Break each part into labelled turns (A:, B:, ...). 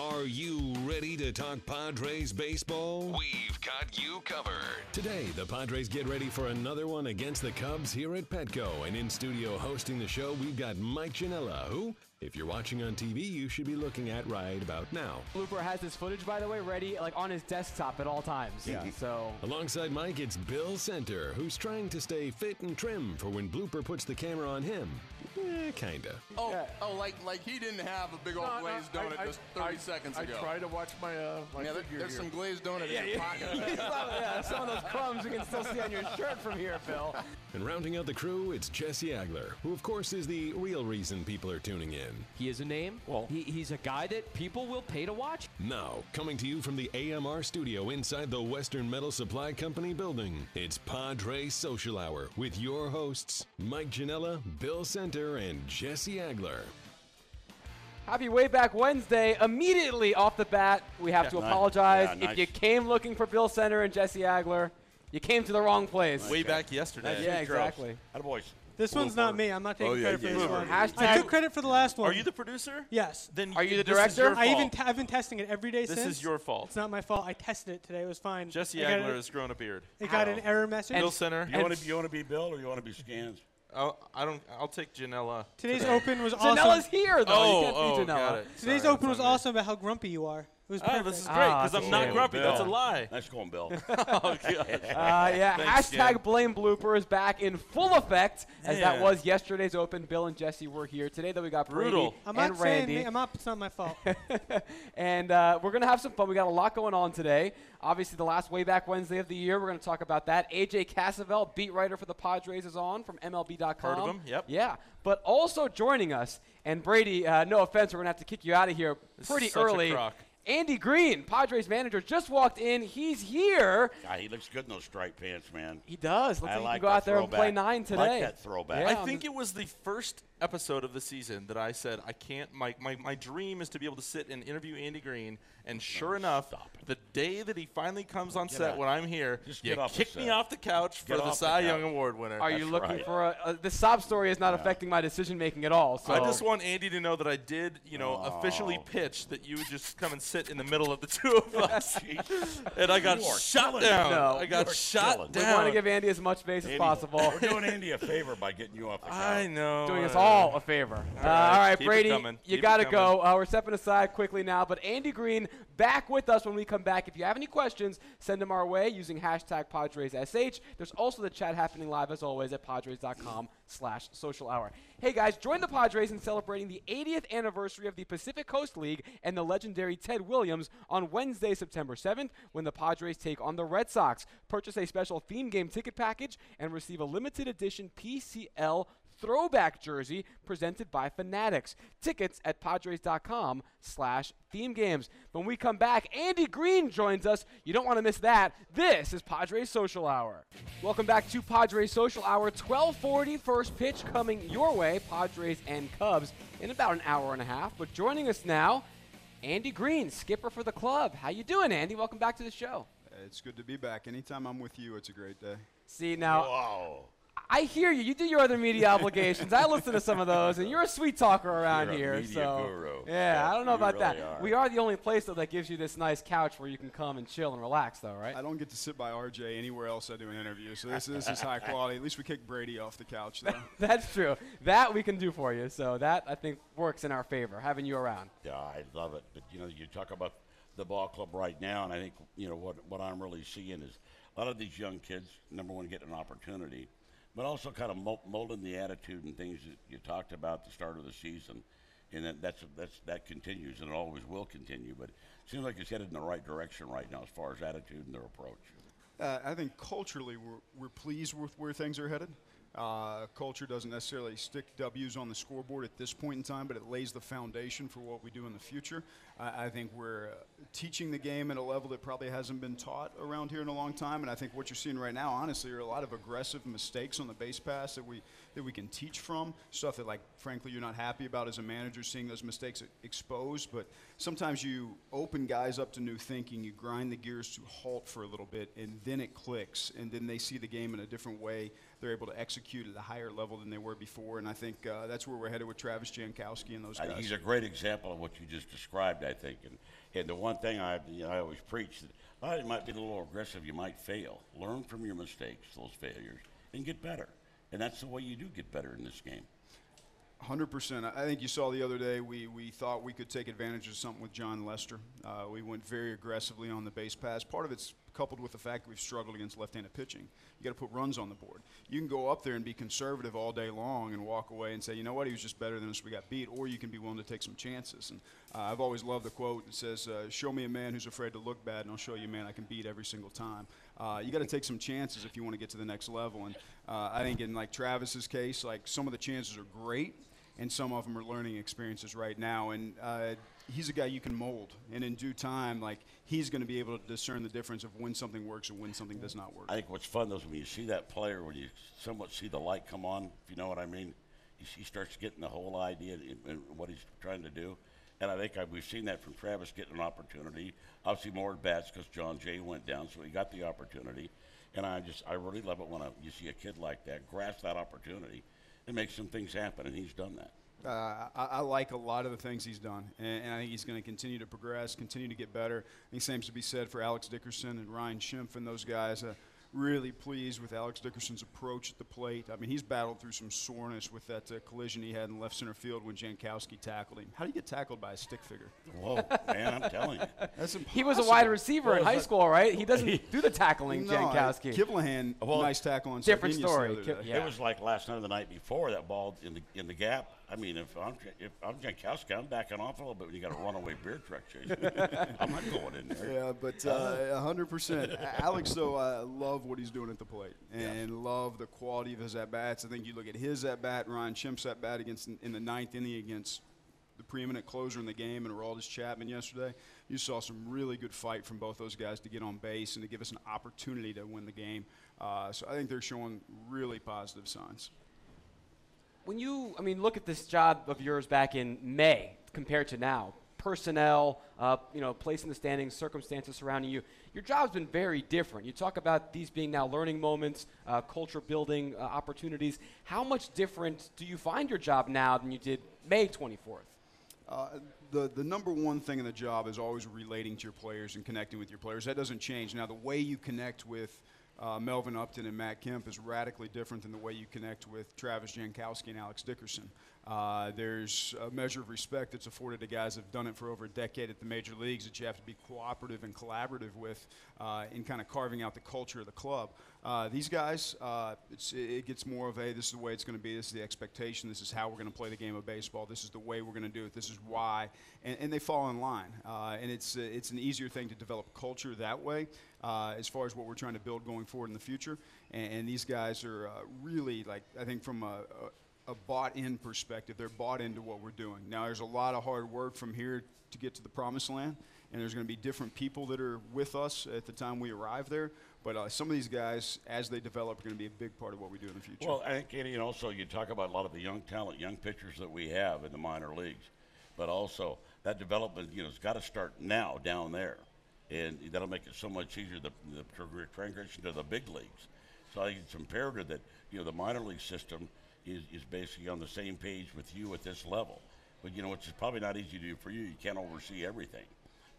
A: Are you ready to talk Padres baseball? We've got you covered. Today, the Padres get ready for another one against the Cubs here at Petco. And in studio hosting the show, we've got Mike Janela, who, if you're watching on TV, you should be looking at right about now.
B: Blooper has his footage, by the way, ready like on his desktop at all times. Yeah. So
A: Alongside Mike, it's Bill Center, who's trying to stay fit and trim for when Blooper puts the camera on him. Eh, kinda.
C: Oh,
B: Yeah.
C: oh, like like he didn't have a big old
D: No, no,
C: glazed donut
D: I-
C: just
D: I-
C: 30 seconds
D: I try to watch my uh my
C: yeah, there-
D: figure
C: there's
D: here.
C: some glazed donut in your pocket.
B: yeah, some of those crumbs you can still see on your shirt from here, Phil.
A: And rounding out the crew, it's Jesse Agler, who, of course, is the real reason people are tuning in.
E: He is a name.
D: Well-
E: he, he's a guy that people will pay to watch.
A: Now, coming to you from the AMR studio inside the Western Metal Supply Company building, it's Padre Social Hour with your hosts, Mike Janela, Bill Center, and Jesse Agler.
B: Happy Way Back Wednesday. Immediately off the bat, we have to
F: nice.
B: apologize.
F: Yeah, nice.
B: If you came looking for Bill Center and Jesse Agler, you came to the wrong place.
G: Way back yesterday.
B: yeah, exactly.
F: Attaboys.
H: This one's not me. I'm not taking
F: Oh, yeah,
H: credit for
F: yeah,
H: this
F: yeah.
H: one.
B: Hashtag-
H: I took credit for the last one.
G: Are you the producer?
H: Yes.
G: Then
B: Are you the
G: this is
B: director?
G: your
H: I even
G: fault.
H: t- I've been testing it every day
G: This
H: since.
G: This is your fault.
H: It's not my fault. I tested it today. It was fine.
G: Jesse Agler
H: a-
G: has grown a beard.
H: It got an error message.
G: Bill Center.
F: You want to you want to be Bill or you want to be Scans?
G: I'll, I don't. I'll take Janela.
H: Today's
G: today.
H: open was awesome.
B: Janela's here, though.
G: Oh,
B: you can't
G: oh, oh
B: beat
G: got
B: Janela.
G: it.
H: Today's
G: Sorry,
H: open was
G: that's on me.
H: awesome about how grumpy you are. It was
G: Oh, this is great
B: Ah,
G: because
B: that's
G: I'm not
B: shame.
G: grumpy. That's a lie.
F: Nice going, Bill.
G: oh God.
B: Uh, yeah,
G: Thanks,
B: hashtag
G: Jan.
B: blame blooper is back in full effect as that was yesterday's open. Bill and Jesse were here today. Though we got Brady
G: Brutal.
H: I'm not
B: and
H: saying
B: Randy.
H: me, I'm not. It's not my fault.
B: and uh, we're going to have some fun. We got a lot going on today. Obviously, the last way back Wednesday of the year. We're going to talk about that. AJ Cassavell, beat writer for the Padres, is on from MLB.com.
G: Heard of him, yep.
B: Yeah, but also joining us, and Brady. Uh, no offense, we're going to have to kick you out of here
G: This
B: pretty
G: is such a
B: early.
G: Crock.
B: Andy Green, Padres manager, just walked in. He's here.
F: God, he looks good in those striped pants, man.
B: He does. Looks
F: I
B: like
F: like
B: he can go
F: that
B: out there and play
F: throwback.
B: nine
F: Like
B: today.
F: that throwback.
B: Yeah,
G: I think it was the first episode of the season that I said I can't. My, my, my dream is to be able to sit and interview Andy Green. And sure enough, the day that he finally comes on
F: Get
G: set
F: out.
G: when I'm here,
F: Just
G: you
F: get off
G: kick me off the couch
F: Get
G: for the
F: off the
G: Cy. Young Award winner.
B: Are you looking
F: right.
B: for a, uh, the sob story is not affecting my decision making at all? So
G: I just want Andy to know that I did, you know, officially
F: Oh.
G: pitch that you would just come and sit in the middle of the two of us. and I got shot down.
B: No,
G: I got shot
F: killing it.
B: we want to give Andy as much space as possible.
F: We're doing Andy a favor by getting you off the couch.
G: I know.
B: doing us
G: uh,
B: all a favor. Uh, all right, Brady, you got to go. Uh, we're stepping aside quickly now, but Andy Green back with us when we come back. If you have any questions, send them our way using hashtag PadresSH. There's also the chat happening live as always at Padres.com slash social hour. Hey guys, join the Padres in celebrating the 80th anniversary of the Pacific Coast League and the legendary Ted Williams on Wednesday, September 7th, when the Padres take on the Red Sox. Purchase a special theme game ticket package and receive a limited edition PCL throwback jersey presented by Fanatics. Tickets at Padres.com slash theme games. When we come back, Andy Green joins us. You don't want to miss that. This is Padres Social Hour. Welcome back to Padres Social Hour. 1240 first pitch coming your way, Padres and Cubs, in about an hour and a half. But joining us now, Andy Green, skipper for the club. How you doing, Andy? Welcome back to the show.
I: It's good to be back. Anytime I'm with you, it's a great day.
B: See, now,
F: Whoa.
B: I hear you. You do your other media obligations. I listen to some of those, and you're a sweet talker around
F: You're a
B: here.
F: media
B: so
F: guru.
B: yeah,
F: Yeah,
B: I don't know about
F: really
B: that.
F: are.
B: We are the only place though that gives you this nice couch where you can come and chill and relax, though, right?
I: I don't get to sit by RJ anywhere else I do an interview, so this, this is high quality. At least we kick Brady off the couch, though.
B: That's true. That we can do for you. So that I think works in our favor, having you around.
F: Yeah, I love it. But you know, you talk about the ball club right now, and I think you know what what I'm really seeing is a lot of these young kids. Number one, getting an opportunity, but also kind of molding the attitude and things that you talked about the start of the season, and that that's that's that continues and it always will continue. But it seems like it's headed in the right direction right now as far as attitude and their approach.
I: Uh, I think culturally we're, we're pleased with where things are headed. Uh, culture doesn't necessarily stick W's on the scoreboard at this point in time, but it lays the foundation for what we do in the future. I, think we're uh, teaching the game at a level that probably hasn't been taught around here in a long time, and I think what you're seeing right now, honestly, are a lot of aggressive mistakes on the base pass that we that we can teach from. Stuff that, like, frankly, you're not happy about as a manager, seeing those mistakes exposed. But sometimes you open guys up to new thinking, you grind the gears to halt for a little bit, and then it clicks, and then they see the game in a different way they're able to execute at a higher level than they were before. And I think uh, that's where we're headed with Travis Jankowski and those guys.
F: He's a great example of what you just described, I think. And, and the one thing I, you know, I always preach that, well, you might be a little aggressive, you might fail. Learn from your mistakes, those failures, and get better. And that's the way you do get better in this game.
I: Hundred percent. I think you saw the other day. We, we thought we could take advantage of something with Jon Lester. Uh, we went very aggressively on the base pass. Part of it's coupled with the fact that we've struggled against left-handed pitching. You got to put runs on the board. You can go up there and be conservative all day long and walk away and say, you know what, he was just better than us. We got beat. Or you can be willing to take some chances. And uh, I've always loved the quote that says, uh, "Show me a man who's afraid to look bad, and I'll show you a man I can beat every single time." Uh, you got to take some chances if you want to get to the next level. And uh, I think in like Travis's case, like some of the chances are great and some of them are learning experiences right now. And uh, he's a guy you can mold, and in due time, like he's going to be able to discern the difference of when something works and when something does not work.
F: I think what's fun though is when you see that player, when you somewhat see the light come on, if you know what I mean, he, starts getting the whole idea and, and what he's trying to do. And I think I, we've seen that from Travis getting an opportunity. Obviously, more at bats because Jon Jay went down, so he got the opportunity. And I just, I really love it when I, you see a kid like that grasp that opportunity and make some things happen, and he's done that.
I: Uh, I, I like a lot of the things he's done, and, and I think he's going to continue to progress, continue to get better. I think same to be said for Alex Dickerson and Ryan Schimpf and those guys. Uh, really pleased with Alex Dickerson's approach at the plate. I mean, he's battled through some soreness with that uh, collision he had in left center field when Jankowski tackled him. How do you get tackled by a stick figure?
F: Whoa, man, I'm telling you.
I: That's impossible.
B: He was a wide receiver in high
F: it's
B: school, right? He doesn't do the tackling,
I: No,
B: Jankowski.
I: Kivlehan,
F: Well,
I: nice tackle on
B: different
I: Sardinas
B: story.
I: The other
B: Kiv-
I: day.
B: Yeah.
F: It was like last night or the night before that ball in the in the gap. I mean, if I'm if I'm Jankowski, I'm backing off a little bit when you got a runaway beer truck chasing. I'm not going in there.
I: Yeah, but uh, hundred percent. Alex, though, I love what he's doing at the plate and love the quality of his at bats. I think you look at his at bat, Ryan Schimpf's at bat against in the ninth inning against the preeminent closer in the game, and Aroldis Chapman yesterday. You saw some really good fight from both those guys to get on base and to give us an opportunity to win the game. Uh, so I think they're showing really positive signs.
B: When you, I mean, look at this job of yours back in May compared to now, personnel, uh, you know, place in the standings, circumstances surrounding you, your job's been very different. You talk about these being now learning moments, uh, culture building uh, opportunities. How much different do you find your job now than you did May 24th?
I: Uh, the, the number one thing in the job is always relating to your players and connecting with your players. That doesn't change. Now, the way you connect with uh, Melvin Upton and Matt Kemp is radically different than the way you connect with Travis Jankowski and Alex Dickerson. Uh, there's a measure of respect that's afforded to guys that have done it for over a decade at the major leagues that you have to be cooperative and collaborative with uh, in kind of carving out the culture of the club. Uh, these guys, uh, it gets more of a this is the way it's going to be, this is the expectation, this is how we're going to play the game of baseball, this is the way we're going to do it, this is why, and, and they fall in line. Uh, and it's, uh, it's an easier thing to develop culture that way as far as what we're trying to build going forward in the future. And, and these guys are really, like, I think from a, a, a bought in perspective, they're bought into what we're doing. Now, there's a lot of hard work from here to get to the promised land, and there's going to be different people that are with us at the time we arrive there. But uh, some of these guys, as they develop, are going to be a big part of what we do in the future.
F: Well, I think, and also you talk about a lot of the young talent, young pitchers that we have in the minor leagues, but also that development, you know, it's got to start now down there, and that'll make it so much easier the, the transition to the big leagues. So I think it's imperative that you know the minor league system is, is basically on the same page with you at this level. But you know, it's probably not easy to do for you. You can't oversee everything.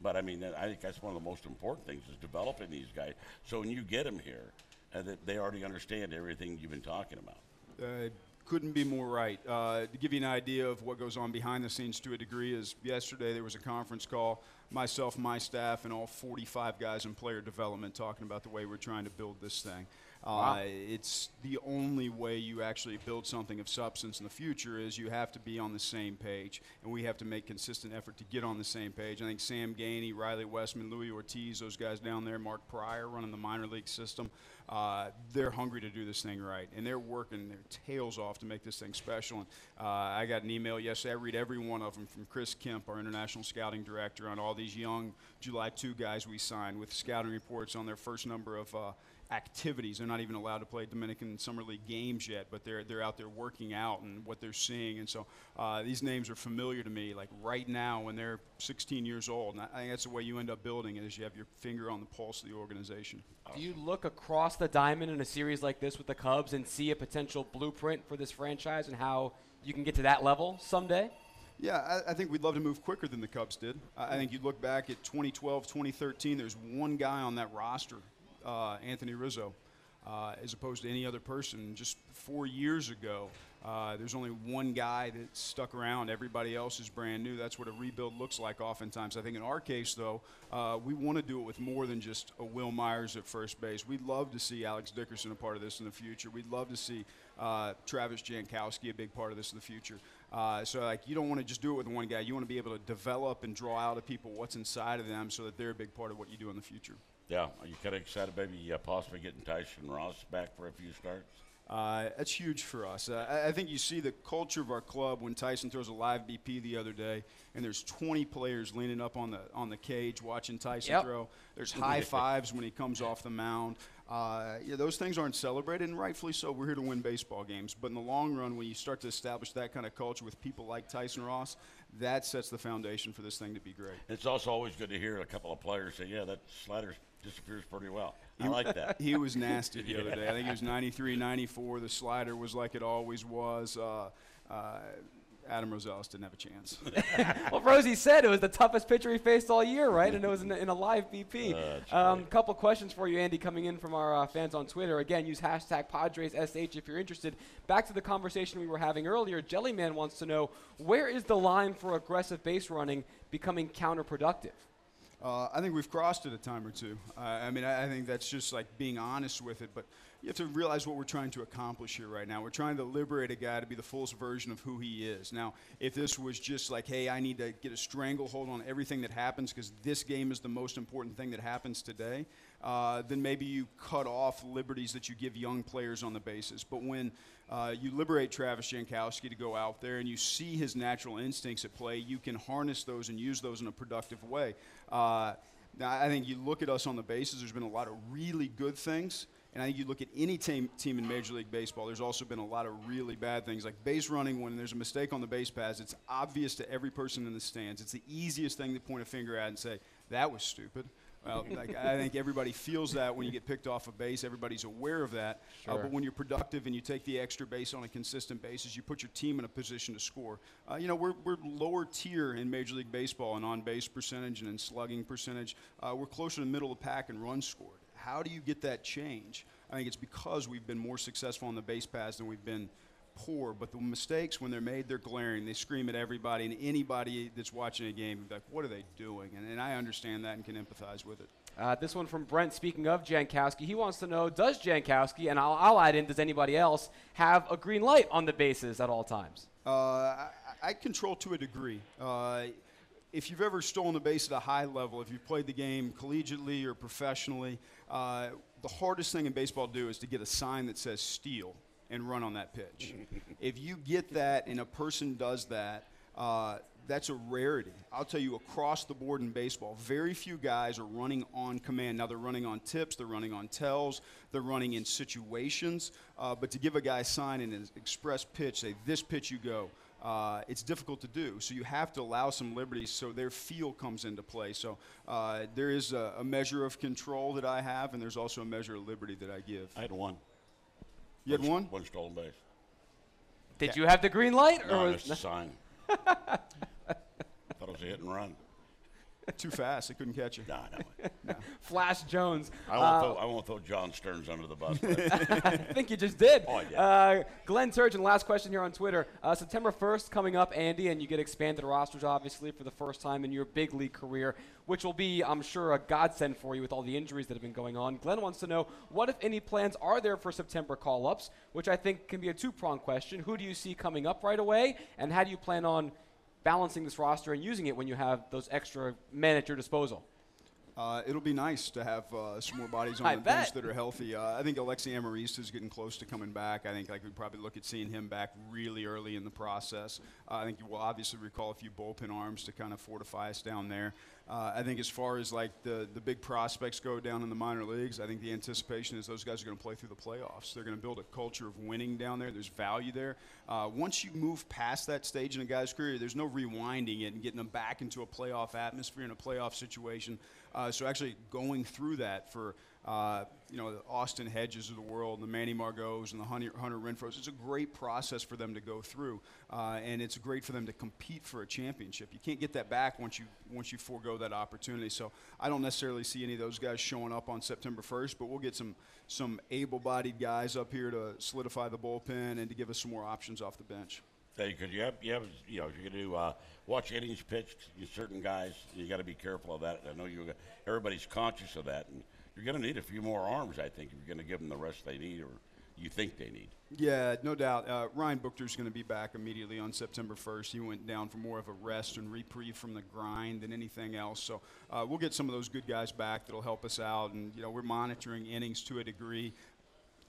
F: But I mean, I think that's one of the most important things is developing these guys. So when you get them here, uh, that they already understand everything you've been talking about.
I: Uh, couldn't be more right. Uh, to give you an idea of what goes on behind the scenes to a degree, is yesterday there was a conference call, myself, my staff, and all 45 guys in player development talking about the way we're trying to build this thing. Uh, It's the only way you actually build something of substance in the future is you have to be on the same page, and we have to make consistent effort to get on the same page. I think Sam Geaney, Riley Westman, Louis Ortiz, those guys down there, Mark Pryor running the minor league system, uh, they're hungry to do this thing right, and they're working their tails off to make this thing special. And uh, I got an email yesterday. I read every one of them from Chris Kemp, our international scouting director, on all these young July 2 guys we signed with scouting reports on their first number of uh, activities. They're not even allowed to play Dominican Summer League games yet, but they're they're out there working out and what they're seeing. And so uh, these names are familiar to me. Like right now, when they're 16 years old, and I think that's the way you end up building it. Is you have your finger on the pulse of the organization.
B: Do you look across the diamond in a series like this with the Cubs and see a potential blueprint for this franchise and how you can get to that level someday?
I: Yeah, I, I think we'd love to move quicker than the Cubs did. I, I think you look back at 2012, 2013, there's one guy on that roster, uh, Anthony Rizzo, uh, as opposed to any other person. Just four years ago, uh, there's only one guy that stuck around. Everybody else is brand new. That's what a rebuild looks like oftentimes. I think in our case, though, uh, we want to do it with more than just a Wil Myers at first base. We'd love to see Alex Dickerson a part of this in the future. We'd love to see uh, Travis Jankowski a big part of this in the future. Uh, so like you don't want to just do it with one guy. You want to be able to develop and draw out of people what's inside of them so that they're a big part of what you do in the future.
F: Yeah, are you kind of excited maybe uh, possibly getting Tyson Ross back for a few starts?
I: Uh, that's huge for us. Uh, I, I think you see the culture of our club when Tyson throws a live BP the other day, and there's 20 players leaning up on the on the cage watching Tyson
B: Yep.
I: throw. There's high fives when he comes off the mound. Uh, yeah, those things aren't celebrated, and rightfully so. We're here to win baseball games. But in the long run, when you start to establish that kind of culture with people like Tyson Ross, that sets the foundation for this thing to be great.
F: It's also always good to hear a couple of players say, "Yeah, that slider disappears pretty well." I like that.
I: He was nasty the other day. I think he was 93, 94. The slider was like it always was. Uh, uh, Adam Rosales didn't have a chance.
B: Well, Rosie said it was the toughest pitcher he faced all year, right? And it was in, a- in a live BP.
F: that's
B: um, couple questions for you, Andy, coming in from our uh, fans on Twitter. Again, use hashtag PadresSH if you're interested. Back to the conversation we were having earlier. Jellyman wants to know where is the line for aggressive base running becoming counterproductive?
I: Uh, I think we've crossed it a time or two. Uh, I mean, I, I think that's just like being honest with it. But you have to realize what we're trying to accomplish here right now. We're trying to liberate a guy to be the fullest version of who he is. Now, if this was just like, hey, I need to get a stranglehold on everything that happens because this game is the most important thing that happens today, uh, then maybe you cut off liberties that you give young players on the bases. But when uh, you liberate Travis Jankowski to go out there and you see his natural instincts at play, you can harness those and use those in a productive way. Uh, now, I think you look at us on the bases, there's been a lot of really good things. And I think you look at any team, team in Major League Baseball, there's also been a lot of really bad things. Like base running, when there's a mistake on the base paths, it's obvious to every person in the stands. It's the easiest thing to point a finger at and say, that was stupid. Well, like, I think everybody feels that when you get picked off a base. Everybody's aware of that. Uh, but when you're productive and you take the extra base on a consistent basis, you put your team in a position to score. Uh, you know, we're, we're lower tier in Major League Baseball in on base percentage and in slugging percentage. Uh, we're closer to the middle of the pack in runs scored. How do you get that change? I think it's because we've been more successful on the base paths than we've been poor. But the mistakes, when they're made, they're glaring. They scream at everybody, and anybody that's watching a game, like, what are they doing? And, and I understand that and can empathize with it.
B: Uh, this one from Brent. Speaking of Jankowski, he wants to know: Does Jankowski, and I'll, I'll add in, does anybody else have a green light on the bases at all times?
I: Uh, I, I control to a degree. Uh, if you've ever stolen a base at a high level, if you've played the game collegiately or professionally, uh, the hardest thing in baseball to do is to get a sign that says steal and run on that pitch. if you get that and a person does that, uh, that's a rarity. I'll tell you, across the board in baseball, very few guys are running on command. Now, they're running on tips, they're running on tells, they're running in situations. Uh, but to give a guy a sign in an express pitch, say, this pitch you go, uh, it's difficult to do. So you have to allow some liberties so their feel comes into play. So uh, there is a, a measure of control that I have, and there's also a measure of liberty that I give.
F: I had one.
I: You had one?
F: One stolen base.
B: Did you have the green light, or
F: No,
B: was-
F: that's the sign. Thought it was a hit and run.
I: Too fast. They couldn't catch you.
F: Nah, no.
B: Flash Jones?
F: I won't,
B: Uh,
F: throw, I won't throw John Stearns under the bus.
B: I think you just did.
F: Oh, I did.
B: Uh, Glenn Turgeon, last question here on Twitter. Uh, September 1st coming up, Andy, and you get expanded rosters, obviously, for the first time in your big league career, which will be, I'm sure, a godsend for you with all the injuries that have been going on. Glenn wants to know what, if any, plans are there for September call ups, which I think can be a two pronged question. Who do you see coming up right away, and how do you plan on balancing this roster and using it when you have those extra men at your disposal?
I: Uh, it'll be nice to have uh, some more bodies on
B: I
I: the bench that are healthy. Uh, I think Alexi Amarista is getting close to coming back. I think like we'd probably look at seeing him back really early in the process. Uh, I think you will obviously recall a few bullpen arms to kind of fortify us down there. Uh, I think as far as like the the big prospects go down in the minor leagues, I think the anticipation is those guys are going to play through the playoffs. They're going to build a culture of winning down there. There's value there. Uh, once you move past that stage in a guy's career, there's no rewinding it and getting them back into a playoff atmosphere and a playoff situation. Uh, so actually going through that for uh, you know the Austin Hedges of the world, and the Manny Margots, and the Hunter, Hunter Renfroe's, it's a great process for them to go through, uh, and it's great for them to compete for a championship. You can't get that back once you once you forego that opportunity. So I don't necessarily see any of those guys showing up on September 1st, but we'll get some some able-bodied guys up here to solidify the bullpen and to give us some more options off the bench.
F: Because you have, you have, you know, if you're going to uh, watch innings pitched, you certain guys, you got to be careful of that. I know you, everybody's conscious of that, and you're going to need a few more arms, I think, if you're going to give them the rest they need or you think they need.
I: Yeah, no doubt. Uh, Ryan Buchter's going to be back immediately on September 1st. He went down for more of a rest and reprieve from the grind than anything else. So uh, we'll get some of those good guys back that'll help us out. And you know, we're monitoring innings to a degree.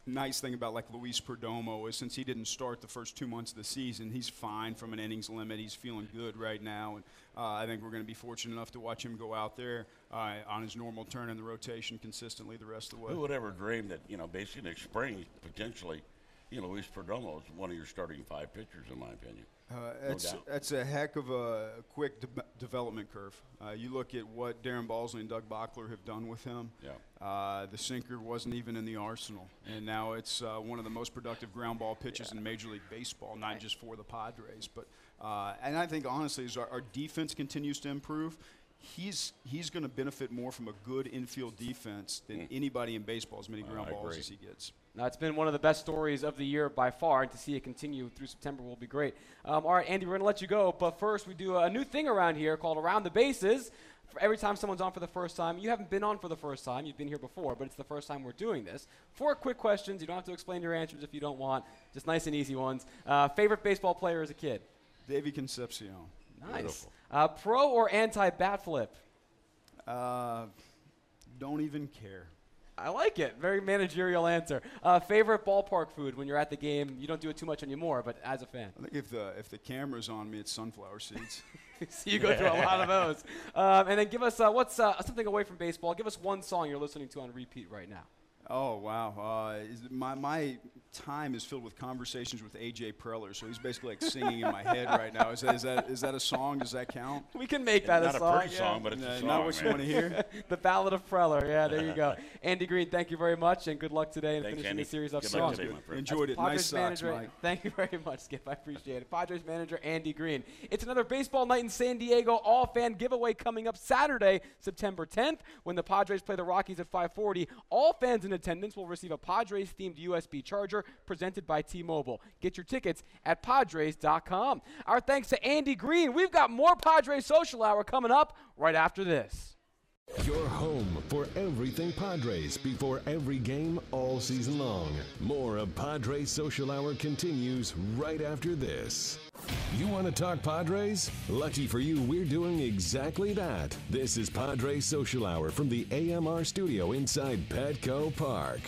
I: Nice thing about like Luis Perdomo is since he didn't start the first two months of the season, he's fine from an innings limit. He's feeling good right now, and uh, I think we're going to be fortunate enough to watch him go out there uh, on his normal turn in the rotation consistently the rest of the way.
F: Who would ever dream that, you know, basically next spring, potentially, you know, Luis Perdomo is one of your starting five pitchers, in my opinion.
I: Uh, that's,
F: doubt.
I: that's a heck of a quick de- development curve. Uh, you look at what Darren Balsley and Doug Bochtler have done with him.
F: Yeah.
I: Uh, the sinker wasn't even in the arsenal, and now it's uh, one of the most productive ground ball pitches in Major League Baseball, not just for the Padres. But uh, and I think honestly, as our, our defense continues to improve, he's he's going to benefit more from a good infield defense than anybody in baseball. As many ground balls as he gets.
B: Now, it's been one of the best stories of the year by far, and to see it continue through September will be great. Um, all right, Andy, we're going to let you go, but first, we do a new thing around here called Around the Bases. For every time someone's on for the first time, you haven't been on for the first time, you've been here before, but it's the first time we're doing this. Four quick questions. You don't have to explain your answers if you don't want, just nice and easy ones. Uh, favorite baseball player as a kid?
I: Davey Concepcion.
B: Nice. Uh, pro or anti bat flip?
I: Uh, don't even care.
B: I like it. Very managerial answer. Uh, favorite ballpark food when you're at the game? You don't do it too much anymore, but as a fan.
I: I think if the if the camera's on me, it's sunflower seeds.
B: so you go through a lot of those. Um, and then give us uh, what's uh, something away from baseball. Give us one song you're listening to on repeat right now.
I: Oh wow! Uh, my my time is filled with conversations with AJ Preller, so he's basically like singing in my head right now. Is that is that is that a song? Does that count?
B: We can make that
F: Not
B: a
F: a
B: song.
F: pretty
B: yeah.
F: song, but it's
I: Uh,
F: a song.
I: not what you want to hear.
B: the Ballad of Preller. Yeah, there you go. Andy Green, thank you very much, and good luck today in
F: Thanks,
B: finishing
F: Andy.
B: the series up
F: Good
B: strong.
F: luck today, my friend.
I: Enjoyed it.
B: Padres
I: Nice socks,
B: manager,
I: Mike.
B: Thank you very much, Skip. I appreciate it. Padres manager Andy Green. It's another baseball night in San Diego. All fan giveaway coming up Saturday, September 10th, when the Padres play the Rockies at 5:40. All fans in attendance will receive a Padres-themed USB charger presented by T-Mobile. Get your tickets at Padres.com. Our thanks to Andy Green. We've got more Padres Social Hour coming up right after this.
A: Your home for everything Padres before every game all season long. More of Padres Social Hour continues right after this. You want to talk Padres? Lucky for you, we're doing exactly that. This is Padres Social Hour from the AMR studio inside Petco Park.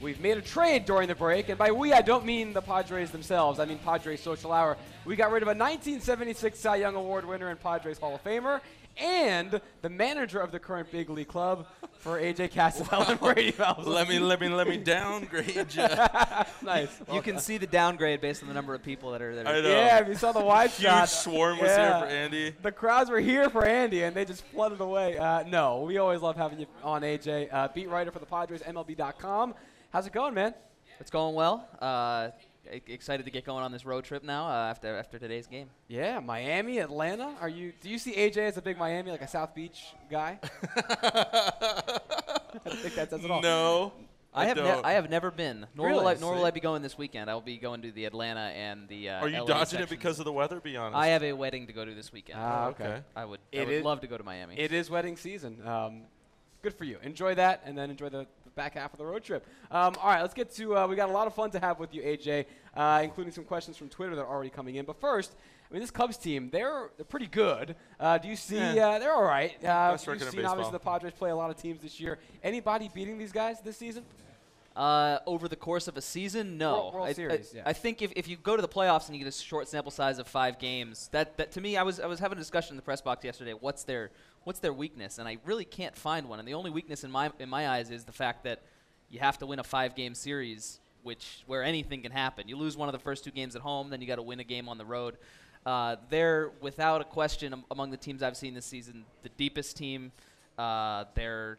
B: We've made a trade during the break, and by we, I don't mean the Padres themselves. I mean Padres Social Hour. We got rid of a 1976 Cy Young Award winner and Padres Hall of Famer, and the manager of the current big league club for AJ Cassavell and Brady Phelps.
G: let me let me let me downgrade you.
B: nice.
E: You can see the downgrade based on the number of people that are there.
G: I know.
B: Yeah, if you saw the wide
G: Huge
B: shot.
G: swarm was
B: yeah.
G: here for Andy.
B: The crowds were here for Andy, and they just flooded away. Uh, no, we always love having you on, AJ. Uh, beat writer for the Padres, MLB.com. How's it going, man?
E: It's going well. Uh, excited to get going on this road trip now uh, after after today's game.
B: Yeah, Miami, Atlanta. Are you? Do you see AJ as a big Miami, like a South Beach guy? I think that says it all.
G: No,
E: I, have ne-
G: don't.
E: I have never been. Nor will I, nor will I be going this weekend. I will be going to the Atlanta and the. Uh,
G: Are you
E: LA
G: dodging
E: sections.
G: it because of the weather? Be honest.
E: I have a wedding to go to this weekend.
B: Ah, okay.
G: okay.
E: I would. I would
B: is-
E: love to go to Miami.
B: It is wedding season. Um, good for you. Enjoy that, and then enjoy the, the back half of the road trip. Um, all right, let's get to. Uh, we got a lot of fun to have with you, AJ, uh, including some questions from Twitter that are already coming in. But first, I mean, this Cubs team, they're, they're pretty good. Uh, do you see?
G: Yeah.
B: Uh, they're all right. Uh,
G: Best
B: you've seen obviously the Padres play a lot of teams this year. Anybody beating these guys this season?
E: Uh, over the course of a season, no.
B: World- World
E: I,
B: Series,
E: I,
B: yeah.
E: I think if, if you go to the playoffs and you get a short sample size of five games, that, that to me, I was I was having a discussion in the press box yesterday. What's their what's their weakness? And I really can't find one. And the only weakness in my in my eyes is the fact that you have to win a five game series, which where anything can happen. You lose one of the first two games at home, then you got to win a game on the road. Uh, they're without a question am- among the teams I've seen this season the deepest team. Uh, they're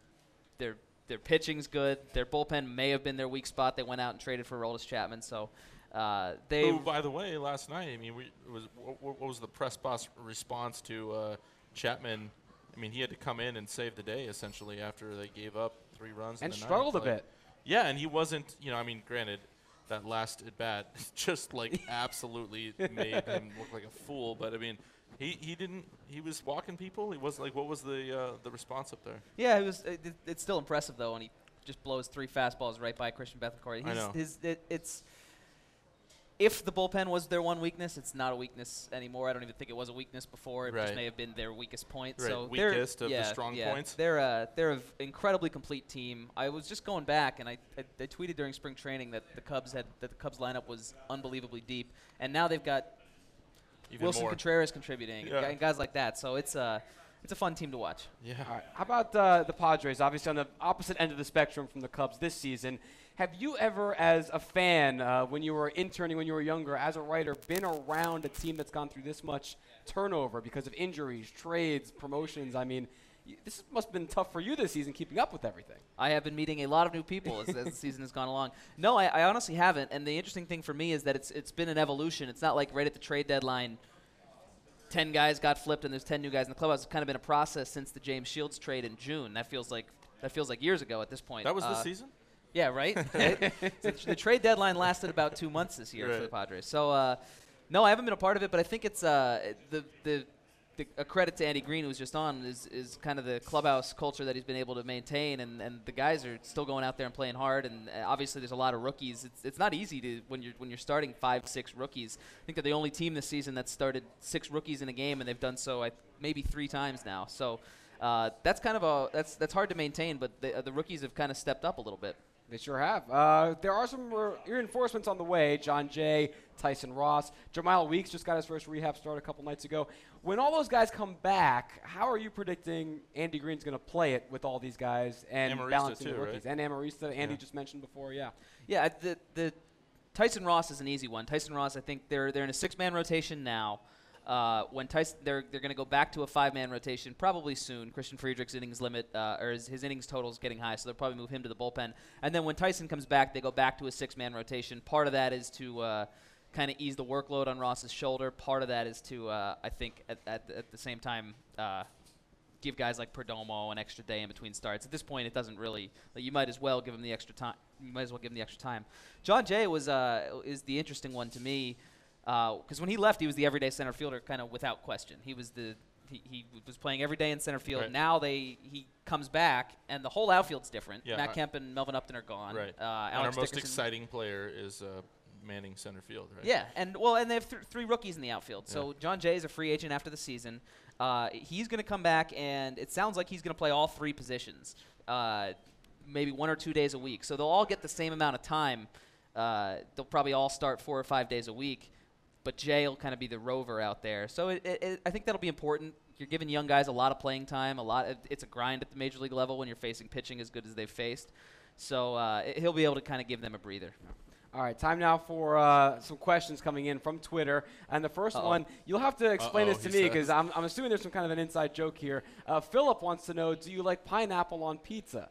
E: their their pitching's good. Their bullpen may have been their weak spot. They went out and traded for Aroldis Chapman, so uh, they.
G: Who, by the way, last night, I mean, we, was what, what was the press box response to uh, Chapman? I mean, he had to come in and save the day essentially after they gave up three runs in
B: And
G: the ninth.
B: struggled a
G: Like,
B: bit.
G: Yeah, and he wasn't. You know, I mean, granted, that last at bat just like absolutely made him look like a fool. But I mean, he, he didn't. He was walking people. He was like, what was the uh, the response up there?
E: yeah, it was. It, it- it's still impressive though, and he just blows three fastballs right by Christian Bethancourt.
G: I
E: He's-
G: know.
E: His, it, it's. If the bullpen was their one weakness, it's not a weakness anymore. I don't even think it was a weakness before. It just may have been their weakest point.
G: Right,
E: So they're-
G: weakest of the strong
E: yeah,
G: points.
E: They're a they're an incredibly complete team. I was just going back and I, I I tweeted during spring training that the Cubs had that the Cubs lineup was unbelievably deep, and now they've got
G: Even
E: Willson
G: more.
E: Contreras contributing
G: Yeah.
E: and guys like that. So it's a it's a fun team to watch.
G: Yeah.
B: All right. How about uh, the Padres? Obviously on the opposite end of the spectrum from the Cubs this season. Have you ever, as a fan, uh, when you were interning when you were younger, as a writer, been around a team that's gone through this much turnover because of injuries, trades, promotions? I mean, y- this must have been tough for you this season, keeping up with everything.
E: I have been meeting a lot of new people as, as the season has gone along. No, I, I honestly haven't. And the interesting thing for me is that it's it's been an evolution. It's not like right at the trade deadline, ten guys got flipped and there's ten new guys in the clubhouse. It's kind of been a process since the James Shields trade in June. That feels like that feels like years ago at this point.
G: That was
E: Uh,
G: this season.
E: Yeah, right. Right? So the trade deadline lasted about two months this year for the Padres. So, uh, no, I haven't been a part of it, but I think it's uh, the the. the a credit to Andy Green, who was just on, is, is kind of the clubhouse culture that he's been able to maintain, and, and the guys are still going out there and playing hard. And uh, obviously, there's a lot of rookies. It's, it's not easy to when you're when you're starting five, six rookies. I think they're the only team this season that started six rookies in a game, and they've done so I, maybe three times now. So uh, that's kind of a that's that's hard to maintain, but the, uh, the rookies have kind of stepped up a little bit.
B: They sure have. Uh, there are some re- reinforcements on the way. Jon Jay, Tyson Ross, Jamal Weeks just got his first rehab start a couple nights ago. When all those guys come back, how are you predicting Andy Green's going to play it with all these guys and
G: Amarista
B: balancing the rookies?
G: right?
B: And Amarista, Andy
G: Yeah.
B: just mentioned before, yeah.
E: Yeah, the the Tyson Ross is an easy one. Tyson Ross, I think they're they're in a six man rotation now. Uh, when Tyson, they're they're going to go back to a five man rotation probably soon. Christian Friedrich's innings limit uh, or his, his innings total is getting high, so they'll probably move him to the bullpen. And then when Tyson comes back, they go back to a six man rotation. Part of that is to uh, kind of ease the workload on Ross's shoulder. Part of that is to uh, I think at, at, the- at the same time. Uh, give guys like Perdomo an extra day in between starts. At this point, it doesn't really. Like, you might as well give him the extra time. You might as well give him the extra time. Jon Jay was uh, is the interesting one to me because when he left, he was the everyday center fielder, kind of without question. He was the he, he was playing every day in center field.
G: Right.
E: Now they he comes back and the whole outfield's different.
G: Yeah,
E: Matt
G: I-
E: Kemp and Melvin Upton are gone.
G: Right.
E: Uh,
G: our most
E: Dickerson-
G: exciting player is uh, manning center field, right?
E: yeah, and well, and they have th- three rookies in the outfield. So Jon Jay is a free agent after the season. Uh, he's going to come back, and it sounds like he's going to play all three positions, uh, maybe one or two days a week. So they'll all get the same amount of time. Uh, they'll probably all start four or five days a week, but Jay will kind of be the rover out there. So it, it, it, I think that'll be important. You're giving young guys a lot of playing time. A lot. Of, it's a grind at the major league level when you're facing pitching as good as they've faced. So uh, it- he'll be able to kind of give them a breather.
B: All right, time now for uh, some questions coming in from Twitter. And the 1st
E: Uh-oh.
B: one, you'll have to explain
G: Uh-oh,
B: this to me because I'm, I'm assuming there's some kind of an inside joke here. Uh, Philip wants to know Do you like pineapple on pizza?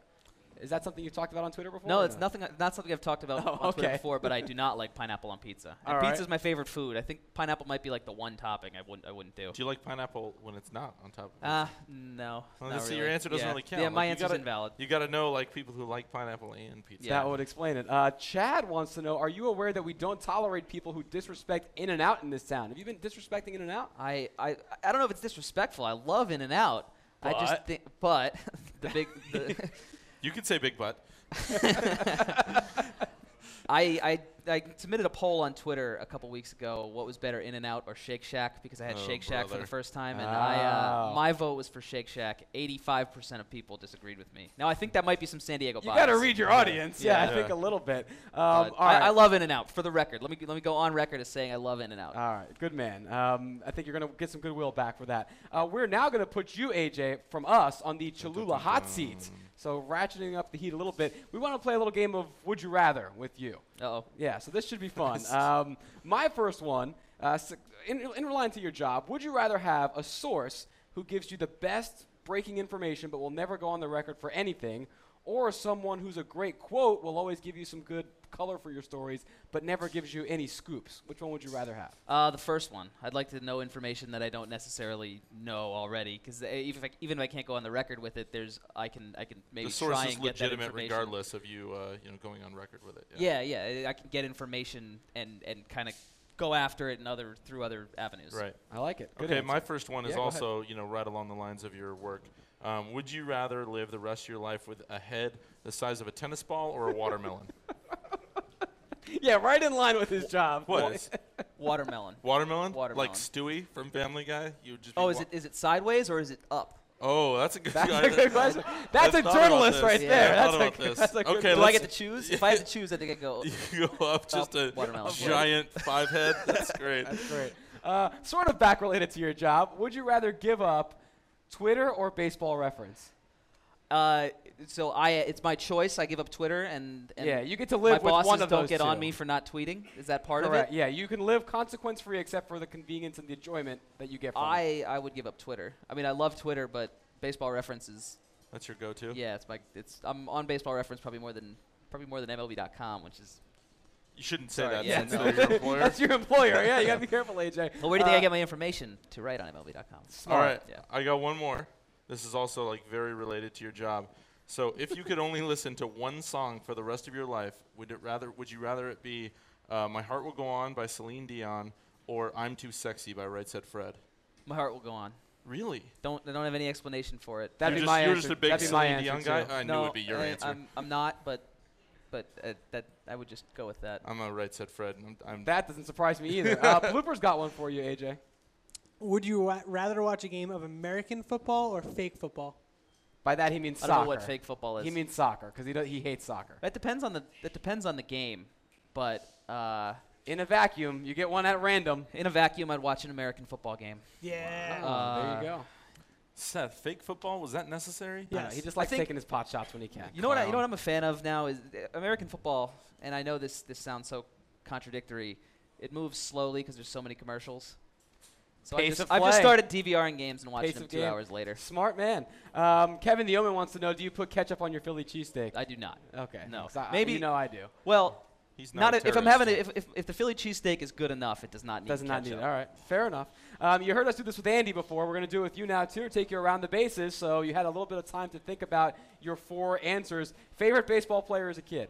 B: Is that something you've talked about on Twitter before?
E: No,
B: or
E: it's nothing. Not something I've talked about
B: Oh,
E: on Twitter before. But I do not like pineapple on pizza.
B: All
E: And
B: right.
E: pizza is my favorite food. I think pineapple might be like the one topping I wouldn't. I wouldn't do.
G: Do you like pineapple when it's not on top? of
E: Ah, no.
G: Well,
E: not
G: see,
E: really.
G: your answer doesn't
E: yeah.
G: really count.
E: Yeah,
G: Like,
E: my
G: you
E: answer's
G: gotta-
E: invalid.
G: You got to know like people who like pineapple and pizza.
E: Yeah.
B: That would explain it. Uh, Chad wants to know Are you aware that we don't tolerate people who disrespect In and Out in this town? Have you been disrespecting In and Out?
E: I, I I don't know if it's disrespectful. I love In and Out. I just
G: But-
E: think, but the big, the
G: You could say big butt.
E: I, I I submitted a poll on Twitter a couple weeks ago. What was better, In and Out or Shake Shack? Because I had
G: Oh,
E: Shake Shack for the first time, and I uh,
B: Oh.
E: my vote was for Shake Shack. 85% of people disagreed with me. Now I think that might be some San Diego
B: You
E: bias.
B: got to read your audience. Yeah,
E: Yeah.
B: I think a little bit. Um,
E: but
B: all right.
E: I, I love In and Out. For the record, let me let me go on record as saying I love In and Out.
B: All right, good man. Um, I think you're going to get some goodwill back for that. Uh, we're now going to put you, AJ, from us on the Cholula hot seat. So ratcheting up the heat a little bit. We want to play a little game of Would You Rather with you.
E: Uh-oh.
B: Yeah, so this should be fun. um, my first one, uh, in, in line to your job, would you rather have a source who gives you the best breaking information but will never go on the record for anything, or someone who's a great quote will always give you some good color for your stories but never gives you any scoops? Which one would you rather have?
E: Uh, the first one. I'd like to know information that I don't necessarily know already, because even if I, even if I can't go on the record with it, there's I can I can maybe
G: the source
E: try
G: is
E: and get that
G: legitimate
E: information.
G: regardless of you, uh, you know, going on record with it.
E: Yeah, yeah, I can get information and and kind of go after it and other through other avenues.
G: Right.
B: I like it. Good
G: okay,
B: answer.
G: my first one is
B: Yeah, go ahead.
G: also, you know, right along the lines of your work. Um, would you rather live the rest of your life with a head the size of a tennis ball or a watermelon?
B: yeah, right in line with his job.
G: what is
E: Watermelon.
G: watermelon?
E: Watermelon.
G: Like Stewie from Family Guy? You would just
E: Oh, is
G: wa-
E: it is it sideways or is it up?
G: Oh, that's a good.
B: That's
G: I-
B: a good question. That's
G: I
B: a
G: thought about
B: journalist right
E: Yeah,
B: there.
E: I
B: That's
G: thought
B: a,
G: about this.
B: that's a good
G: Okay,
E: Do I
G: let's-
E: get to choose? if I had to choose, I think I go.
G: you go up just a,
E: watermelon.
G: giant five head. That's great.
B: That's great. Uh, sort of back related to your job. Would you rather give up Twitter or baseball reference?
E: Uh, so I it's my choice. I give up Twitter and, and
B: yeah, you get to
E: my
B: live with
E: bosses
B: one of
E: don't
B: those
E: get
B: two.
E: on me for not tweeting. Is that part
B: Correct.
E: of it?
B: Yeah, you can live consequence free except for the convenience and the enjoyment that you get from it.
E: I I would give up Twitter. I mean, I love Twitter, but baseball references.
G: That's your go-to.
E: Yeah, it's my it's I'm on baseball reference probably more than probably more than MLB.com, which is.
G: You shouldn't say
E: Sorry,
G: that
E: yeah,
G: since
E: no.
G: your employer.
B: That's your employer. Yeah, you gotta be careful, AJ.
E: Well, where do you think
B: Uh,
E: I get my information to write on MLB.com?
G: All right,
E: Yeah.
G: I got one more. This is also like very related to your job. So, if you could only listen to one song for the rest of your life, would it rather would you rather it be uh, "My Heart Will Go On" by Celine Dion or "I'm Too Sexy" by Right Said Fred?
E: My heart will go on.
G: Really?
E: Don't I don't have any explanation for it.
B: That'd
G: you're
B: be
G: just,
B: my
G: you're
B: answer.
G: just a big
B: That'd
G: Celine Dion guy.
B: too.
G: I knew it would be your
E: I,
G: answer.
E: I'm I'm not, but but uh, that I would just go with that.
G: I'm a Right Said Fred. I'm, I'm
B: That doesn't surprise me either. uh, Blooper's got one for you, AJ.
H: Would you wa- rather watch a game of American football or fake football?
B: By that he means
E: I
B: soccer.
E: don't know what fake football is.
B: He means soccer because he do, he hates soccer.
E: That depends on the that depends on the game, but uh,
B: In a vacuum, you get one at random.
E: in a vacuum, I'd watch an American football game.
H: Yeah.
B: Oh, there
E: Uh,
B: you go.
G: Seth. Fake football was that necessary?
B: I know,
H: Yes.
B: he just
E: I
B: likes
E: think-
B: taking his pot shots when he can.
E: You know what? I, you know what I'm a fan of now is uh, American football, and I know this this sounds so contradictory. It moves slowly because there's so many commercials. So I just,
B: of
E: I've just started DVRing games and watching
B: Pace
E: them two
B: game.
E: hours later.
B: Smart man. Um, Kevin the Omen wants to know: Do you put ketchup on your Philly cheesesteak?
E: I do not.
B: Okay.
E: No.
B: I-
E: Maybe-
B: you know I do.
E: Well,
G: He's
E: not,
G: not. a
E: if, if I'm having it, if, if, if the Philly cheesesteak is good enough, it does not need
B: Does not need it. All right, fair enough. Um, you heard us do this with Andy before. We're going to do it with you now too. Take you around the bases, so you had a little bit of time to think about your four answers. Favorite baseball player as a kid?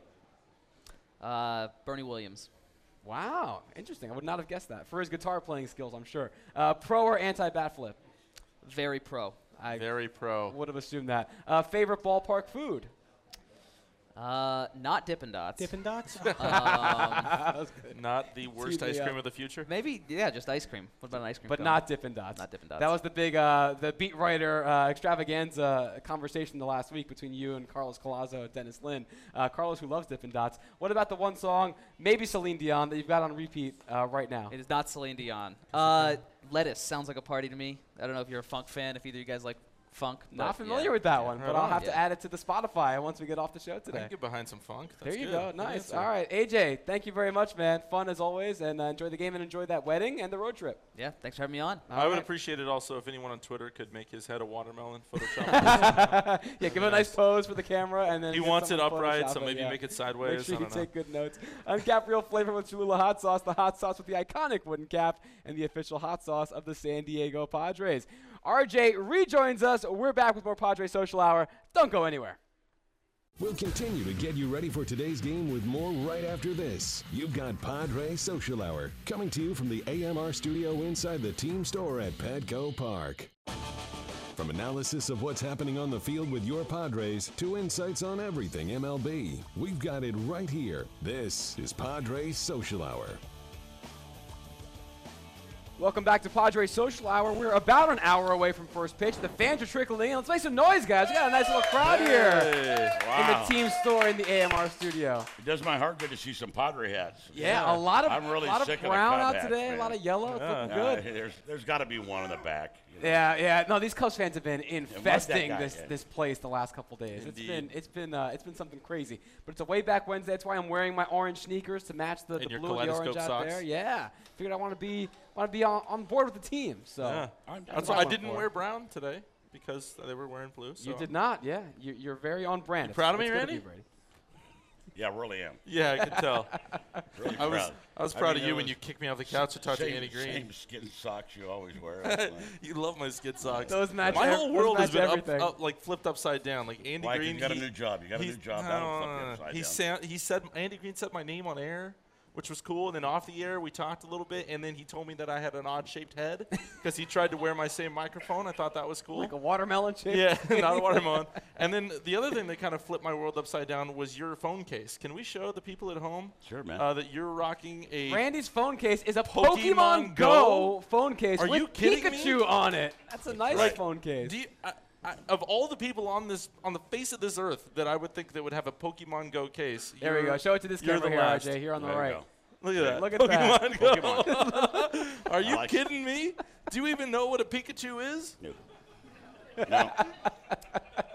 E: Uh, Bernie Williams.
B: Wow, interesting. I would not have guessed that for his guitar playing skills. I'm sure. Uh, pro or anti bat flip?
E: Very pro.
B: I
G: Very pro.
B: would have assumed that. Uh, favorite ballpark food?
E: Uh, not Dippin' Dots.
H: Dippin' Dots?
E: um,
B: That was good.
G: Not the worst
B: Teed me
G: ice cream
B: up.
G: of the future.
E: maybe, yeah, just ice cream. What about an ice cream
B: But
E: cone?
B: not Dippin' Dots.
E: Not Dippin' Dots.
B: That was the big, uh, the beat writer uh, extravaganza conversation the last week between you and Carlos Collazo and Dennis Lin. Uh, Carlos, who loves Dippin' Dots. What about the one song, maybe Celine Dion, that you've got on repeat uh, right now?
E: It is not Celine Dion. Uh, lettuce sounds like a party to me. I don't know if you're a funk fan, if either of you guys like funk.
B: Not familiar
E: yeah.
B: with that
E: Yeah.
B: one,
G: Right
B: but I'll
G: on.
B: have to add it to the Spotify once we get off the show
G: I
B: today.
G: can get behind some funk.
B: There you
G: good.
B: go. Nice. All right, AJ, thank you very much, man. Fun as always, and uh, enjoy the game and enjoy that wedding and the road trip.
E: Yeah, thanks for having me on.
G: I would appreciate it also if anyone on Twitter could make his head a watermelon Photoshop.
B: yeah, give it a nice pose for the camera, and then
G: he wants it upright, so maybe
B: yeah.
G: make it sideways.
B: Make sure
G: I
B: you
G: don't know.
B: take good notes. Uncap real flavor with Cholula hot sauce, the hot sauce with the iconic wooden cap, and the official hot sauce of the San Diego Padres. RJ rejoins us. We're back with more Padres Social Hour. Don't go anywhere.
A: We'll continue to get you ready for today's game with more right after this. You've got Padre Social Hour coming to you from the AMR studio inside the team store at Petco Park. From analysis of what's happening on the field with your Padres to insights on everything MLB, we've got it right here. This is Padres Social Hour.
B: Welcome back to Padres Social Hour. We're about an hour away from first pitch. The fans are trickling in. Let's make some noise, guys. We got a nice little crowd here in the team store in the AMR studio.
F: It does my heart good to see some Padre hats.
B: Yeah, a lot of
F: I'm really
B: a lot
F: sick
B: of
F: of
B: brown
F: Cub
B: out
F: hats,
B: today,
F: man.
B: a lot of yellow. It's looking
F: Uh,
B: good.
F: there's there's got to be one in the back. You know.
B: Yeah, yeah. No, these Cubs fans have been infesting
F: guy,
B: this
F: yeah.
B: this place the last couple days. It's been it's been uh, it's been something crazy. But it's a way back Wednesday. That's why I'm wearing my orange sneakers to match the, the
G: your
B: blue and the orange
G: kaleidoscope
B: out there. Yeah, figured I want to be want to be on, on board with the team. So
G: Yeah.
F: I'm-
G: That's
B: I'm
G: why I didn't
B: for
G: wear brown today because they were wearing blue. So.
B: you did not. Yeah, you, you're very on brand.
G: You proud of me,
B: it's
G: Randy?
B: You, Brady.
F: Yeah, I really am.
G: Yeah, I could tell.
F: Really
G: I was. I was
F: I
G: proud
F: mean,
G: of you when you kicked me off the couch to talk
F: same,
G: to Andy Green.
F: Same skin socks you always wear.
G: You love my skid socks.
B: Those match
G: My whole world has been up, up, like flipped upside down. Like Andy
F: Mike,
G: Green.
F: you got a new job. You got a new job.
G: no,
F: That'll
G: no, no, no. He
F: down.
G: said he said Andy Green said my name on air, which was cool. And then off the air, we talked a little bit, and then he told me that I had an odd shaped head because he tried to wear my same microphone. I thought that was cool.
B: Like a watermelon shape.
G: yeah, not a watermelon. And then the other thing that kind of flipped my world upside down was your phone case. Can we show the people at home
F: Sure, man.
G: uh, that you're rocking a
B: Randy's phone case is a
G: Pokemon
B: Pokemon,
G: Go?
B: Go? phone case
G: Are
B: with
G: you kidding me?
B: Pikachu on it. That's a nice
G: Right.
B: phone case.
G: Do you, I, I, of all the people on this on the face of this earth that I would think that would have a Pokemon Go case,
B: there we
G: you're-
B: go. Show it to this
G: you're
B: camera here,
G: last.
B: RJ, here on the
F: There
B: right.
G: Look at that.
B: Look at
G: Pokemon
B: that.
G: Go. Are you
F: like it.
G: kidding me? Do you even know what a Pikachu is?
F: No. no.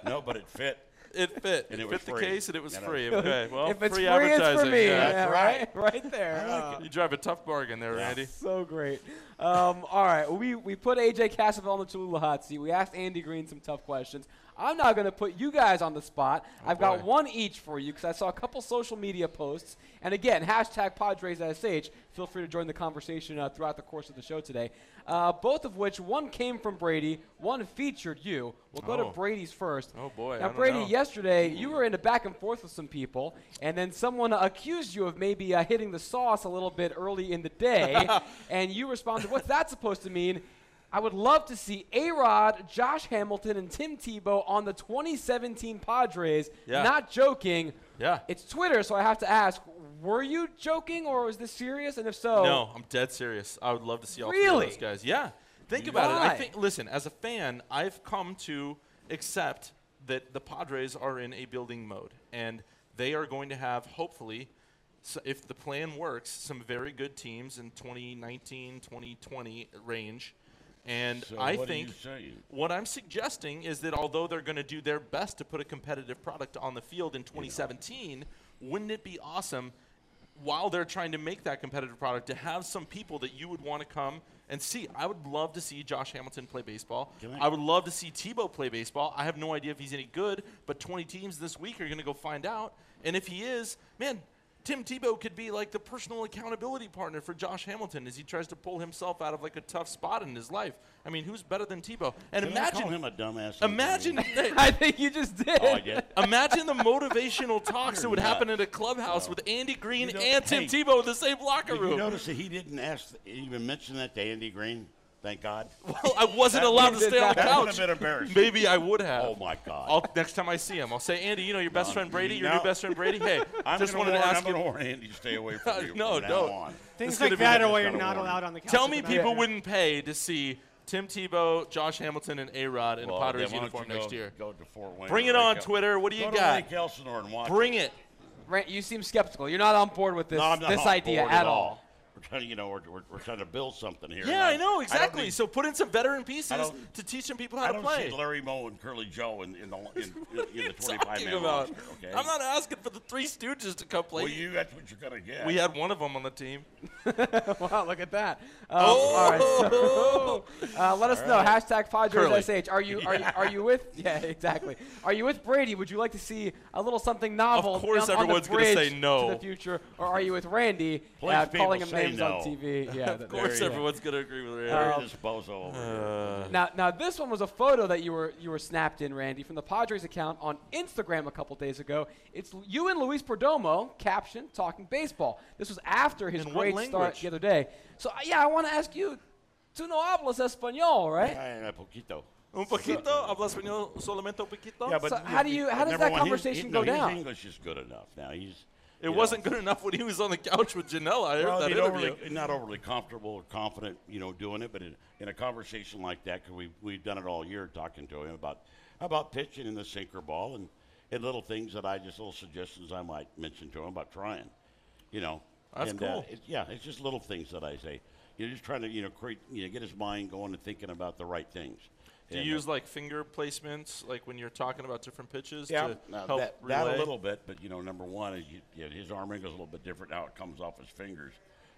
F: no, but it fit.
G: It fit.
F: And
G: it
F: it was
G: fit the
F: free.
G: case and it was
F: You know.
G: free. Okay. Well,
B: if it's
G: free
B: free,
G: advertising.
B: it's for me.
G: yeah.
B: Yeah,
F: That's
B: right, right there. Uh,
G: You drive a tough bargain there, Randy.
B: so great. Um, all right, we, we put AJ Cassavell on the Cholula hot seat. We asked Andy Green some tough questions. I'm now going to put you guys on the spot. I've got one each for you because I saw a couple social media posts. And again, hashtag PadresSH. Feel free to join the conversation uh, throughout the course of the show today. Uh, both of which, one came from Brady, one featured you. We'll go
G: Oh.
B: to Brady's first.
G: Oh, boy,
B: Now, Brady,
G: know.
B: yesterday you were in a back and forth with some people, and then someone accused you of maybe uh, hitting the sauce a little bit early in the day, and you responded, "What's that supposed to mean?" I would love to see A Rod, Josh Hamilton, and Tim Tebow on the 2017 Padres.
G: Yeah.
B: Not joking.
G: Yeah.
B: It's Twitter, so I have to ask: Were you joking, or was this serious? And if so,
G: No, I'm dead serious. I would love to see all three of those guys. Yeah. Think about it. I
B: Why?
G: think listen, as a fan, I've come to accept that the Padres are in a building mode and they are going to have hopefully so if the plan works, some very good teams in 2019, 2020 range. And
F: So
G: I think what I'm suggesting is that although they're going to do their best to put a competitive product on the field in 2017, wouldn't it be awesome while they're trying to make that competitive product to have some people that you would want to come and see? I would love to see Josh Hamilton play baseball.
F: I-
G: I would love to see Tebow play baseball. I have no idea if he's any good, but 20 teams this week are going to go find out. And if he is, man, Tim Tebow could be like the personal accountability partner for Josh Hamilton as he tries to pull himself out of like a tough spot in his life. I mean, who's better than Tebow? And
F: Did I call
G: imagine
F: him a dumbass.
G: Imagine,
B: I think you just did.
F: Oh, I did.
G: imagine the motivational talks that
F: You're
G: would happen
F: nuts.
G: in a clubhouse oh. with Andy Green
F: You know-
G: and Tim
F: hey,
G: Tebow in the same locker
F: Did you
G: room.
F: notice that he didn't ask, even mention that to Andy Green? Thank God.
G: Well, I wasn't
F: That
G: allowed to
F: would've
G: stay on the
F: been- that would've
G: couch.
F: been embarrassing.
G: Maybe I would have.
F: Oh my God.
G: I'll, next time I see him, I'll say, Andy, you know your best
F: No,
G: friend Brady, your
F: no.
G: new best friend Brady. Hey,
F: I'm
G: just
F: gonna
G: wanted to
F: warn,
G: ask
F: I'm
G: you.
F: gonna warn Andy to stay away from you.
G: No,
F: from now
G: don't.
F: on.
H: Things
G: It's gonna
H: like
G: be
H: that are why you're not
F: warn.
H: allowed on the couch.
G: Tell
H: at
G: me
H: the
G: people
H: moment.
G: wouldn't pay to see Tim Tebow, Josh Hamilton, and A Rod in
F: Well,
G: a Padres
F: then why don't
G: uniform
F: you
G: next
F: go,
G: year.
F: Go to Fort Wayne.
G: Bring
F: or
G: it on
F: Lake El-
G: Twitter. What do you
F: go to
G: got?
F: Lake Elsinore and watch
G: Bring it.
B: Rant, you seem skeptical. You're not on board with this
F: No, I'm not
B: this
F: on
B: idea
F: board
B: at all.
F: We're trying to, you know, we're, we're, we're trying to build something here.
G: Yeah,
F: and
G: I know
F: don't
G: exactly.
F: need-
G: so put in some veteran pieces to teach some people how
F: I
G: to
F: don't
G: play.
F: see Larry Moe and Curly Joe in, in the in, in,
G: What are
F: in
G: you
F: the 25
G: talking
F: man
G: about?
F: roster. Okay.
G: I'm not asking for the Three Stooges to come play.
F: Well, you that's what you're gonna get.
G: we had one of them on the team.
B: wow, look at that. Um, all right, so, uh, let us know. Hashtag
G: Curly.
B: PadresSH. Are you, are you are you with? Yeah, exactly. Are you with Brady? Would you like to see a little something novel?
G: Of course
B: on, on the
G: everyone's gonna say no.
B: to the future, or are you with Randy,
F: Please,
B: uh, calling him
F: say
B: names
F: no.
B: on TV? Yeah,
G: of course, everyone's gonna agree with Randy.
B: Um,
F: this bozo over
G: Uh,
F: here.
B: Now, now this one was a photo that you were you were snapped in, Randy, from the Padres account on Instagram a couple days ago. It's you and Luis Perdomo, caption talking baseball. This was after his
G: In
B: great start the other day. So uh, yeah, I want to ask you, tú no hablas español, right?
F: Ay, poquito.
G: Un poquito? ¿Habla español solamente un poquito?
F: Yeah, but
B: So
F: you
B: how
F: know,
B: do you- how does that
F: one, his-
B: conversation
F: he-
B: go
F: no,
B: down?
F: His English is good enough now. He's
G: It wasn't good enough when he was on the couch with Janela. I heard
F: well,
G: that interview.
F: overly, not overly comfortable or confident, you know, doing it. But in, in a conversation like that, because we we've done it all year, talking to him about about pitching in the sinker ball and, and little things that I just little suggestions I might mention to him about trying, you know.
G: That's
F: and, uh,
G: cool.
F: it- yeah, it's just little things that I say. You're just trying to, you know, create, you know, get his mind going and thinking about the right things.
G: Do you
F: And,
G: use like finger placements, like when you're talking about different pitches
F: yeah,
G: to
F: now
G: help
F: that,
G: relay?
F: that a little bit, but you know, number one is you, yeah, his arm angle is a little bit different now. It comes off his fingers.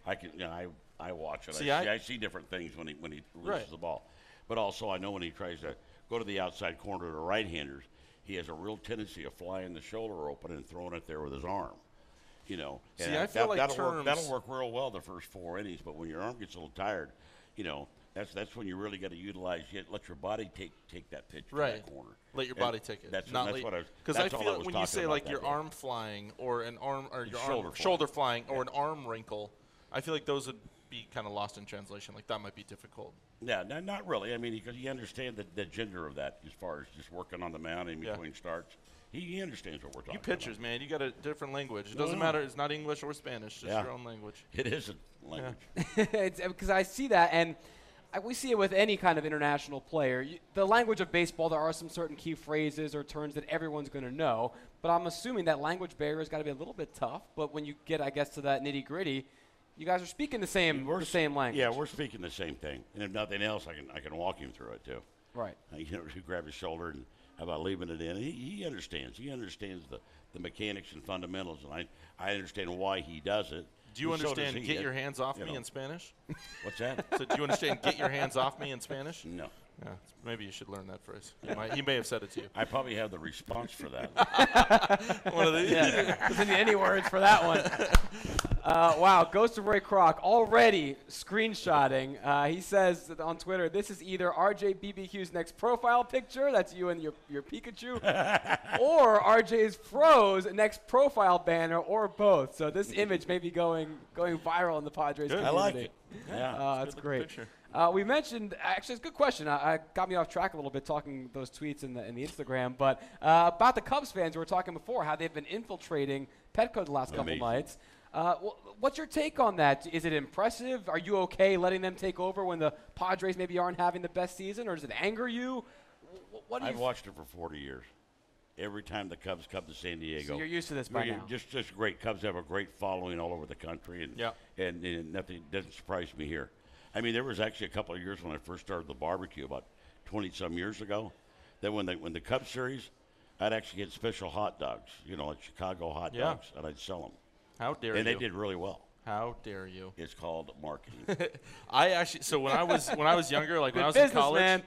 F: I can, you know, I, I watch it.
G: See,
F: I,
G: I-
F: see, I see different things when he when he releases
G: Right.
F: the ball, but also I know when he tries to go to the outside corner to the right-handers, he has a real tendency of flying the shoulder open and throwing it there with his arm. You know,
G: See,
F: and
G: I feel
F: that,
G: like
F: that'll work. That'll work real well the first four innings, but when your arm gets a little tired, you know. That's, that's when you really got to utilize yet let your body take take that pitch to
G: Right.
F: that corner.
G: Let your
F: And
G: body take it.
F: That's,
G: not
F: that's
G: let-
F: what I was.
G: Because I
F: that's all
G: feel
F: was
G: when you say like
F: that
G: your
F: day.
G: arm flying or an arm or your arm,
F: shoulder
G: shoulder
F: flying.
G: flying or an arm wrinkle, I feel like those would be kind of lost in translation. Like that might be difficult.
F: Yeah, no, not really. I mean, because you understand the, the gender of that as far as just working on the mound in
G: Yeah.
F: between starts. He, he understands what we're talking
G: You pitchers, man, you got a different language. It doesn't
F: No.
G: matter. It's not English or Spanish. Just
F: Yeah.
G: your own language.
F: It isn't language.
B: because I see that, and I, we see it with any kind of international player. You, the language of baseball, there are some certain key phrases or terms that everyone's going to know, but I'm assuming that language barrier has got to be a little bit tough. But when you get, I guess, to that nitty gritty, you guys are speaking the same,
F: We're
B: the same language.
F: Yeah, we're speaking the same thing. And if nothing else, I can I can walk him through it too.
B: right.
F: Uh, You know, you grab his shoulder and how about leaving it in. He, he understands. He understands the, the mechanics and fundamentals, and I I understand why he does it.
G: Do you
F: and
G: understand "get
F: It-
G: your hands off
F: you
G: me"
F: know.
G: in Spanish?
F: What's that?
G: so do you understand "get your hands off me" in Spanish?
F: no.
G: Yeah, maybe you should learn that phrase. He, might, he may have said it to you.
F: I probably have the response for that.
G: One of these.
B: Yeah, doesn't any words for that one. Uh, wow, Ghost of Ray Kroc already screenshotting. Uh, he says that on Twitter, this is either RJ BBQ's next profile picture, that's you and your, your Pikachu, or RJ's Froze next profile banner, or both. So this image may be going going viral in the Padres
G: Good.
F: I like
B: community.
F: it. Yeah.
B: Uh, that's great. Uh, we mentioned actually it's a good question. I, I got me off track a little bit talking those tweets in the in the Instagram, but uh, about the Cubs fans we were talking before, how they've been infiltrating Petco the last couple
F: Amazing.
B: nights. Uh, what's your take on that? Is it impressive? Are you okay letting them take over when the Padres maybe aren't having the best season, or does it anger you? What do?
F: I've watched it for 40 years. Every time the Cubs come to San Diego,
B: So you're used to this by now.
F: Just, just great. Cubs have a great following all over the country, and
G: Yeah.
F: and, and nothing doesn't surprise me here. I mean, there was actually a couple of years when I first started the barbecue about 20 some years ago. That when the when the Cubs series, I'd actually get special hot dogs, you know, like Chicago hot
G: Yeah.
F: dogs, and I'd sell them,
G: How dare you?
F: and
G: you?
F: they did really well.
G: How dare you?
F: It's called marketing.
G: I actually so when I was when I was younger, like when I was in college,
B: man.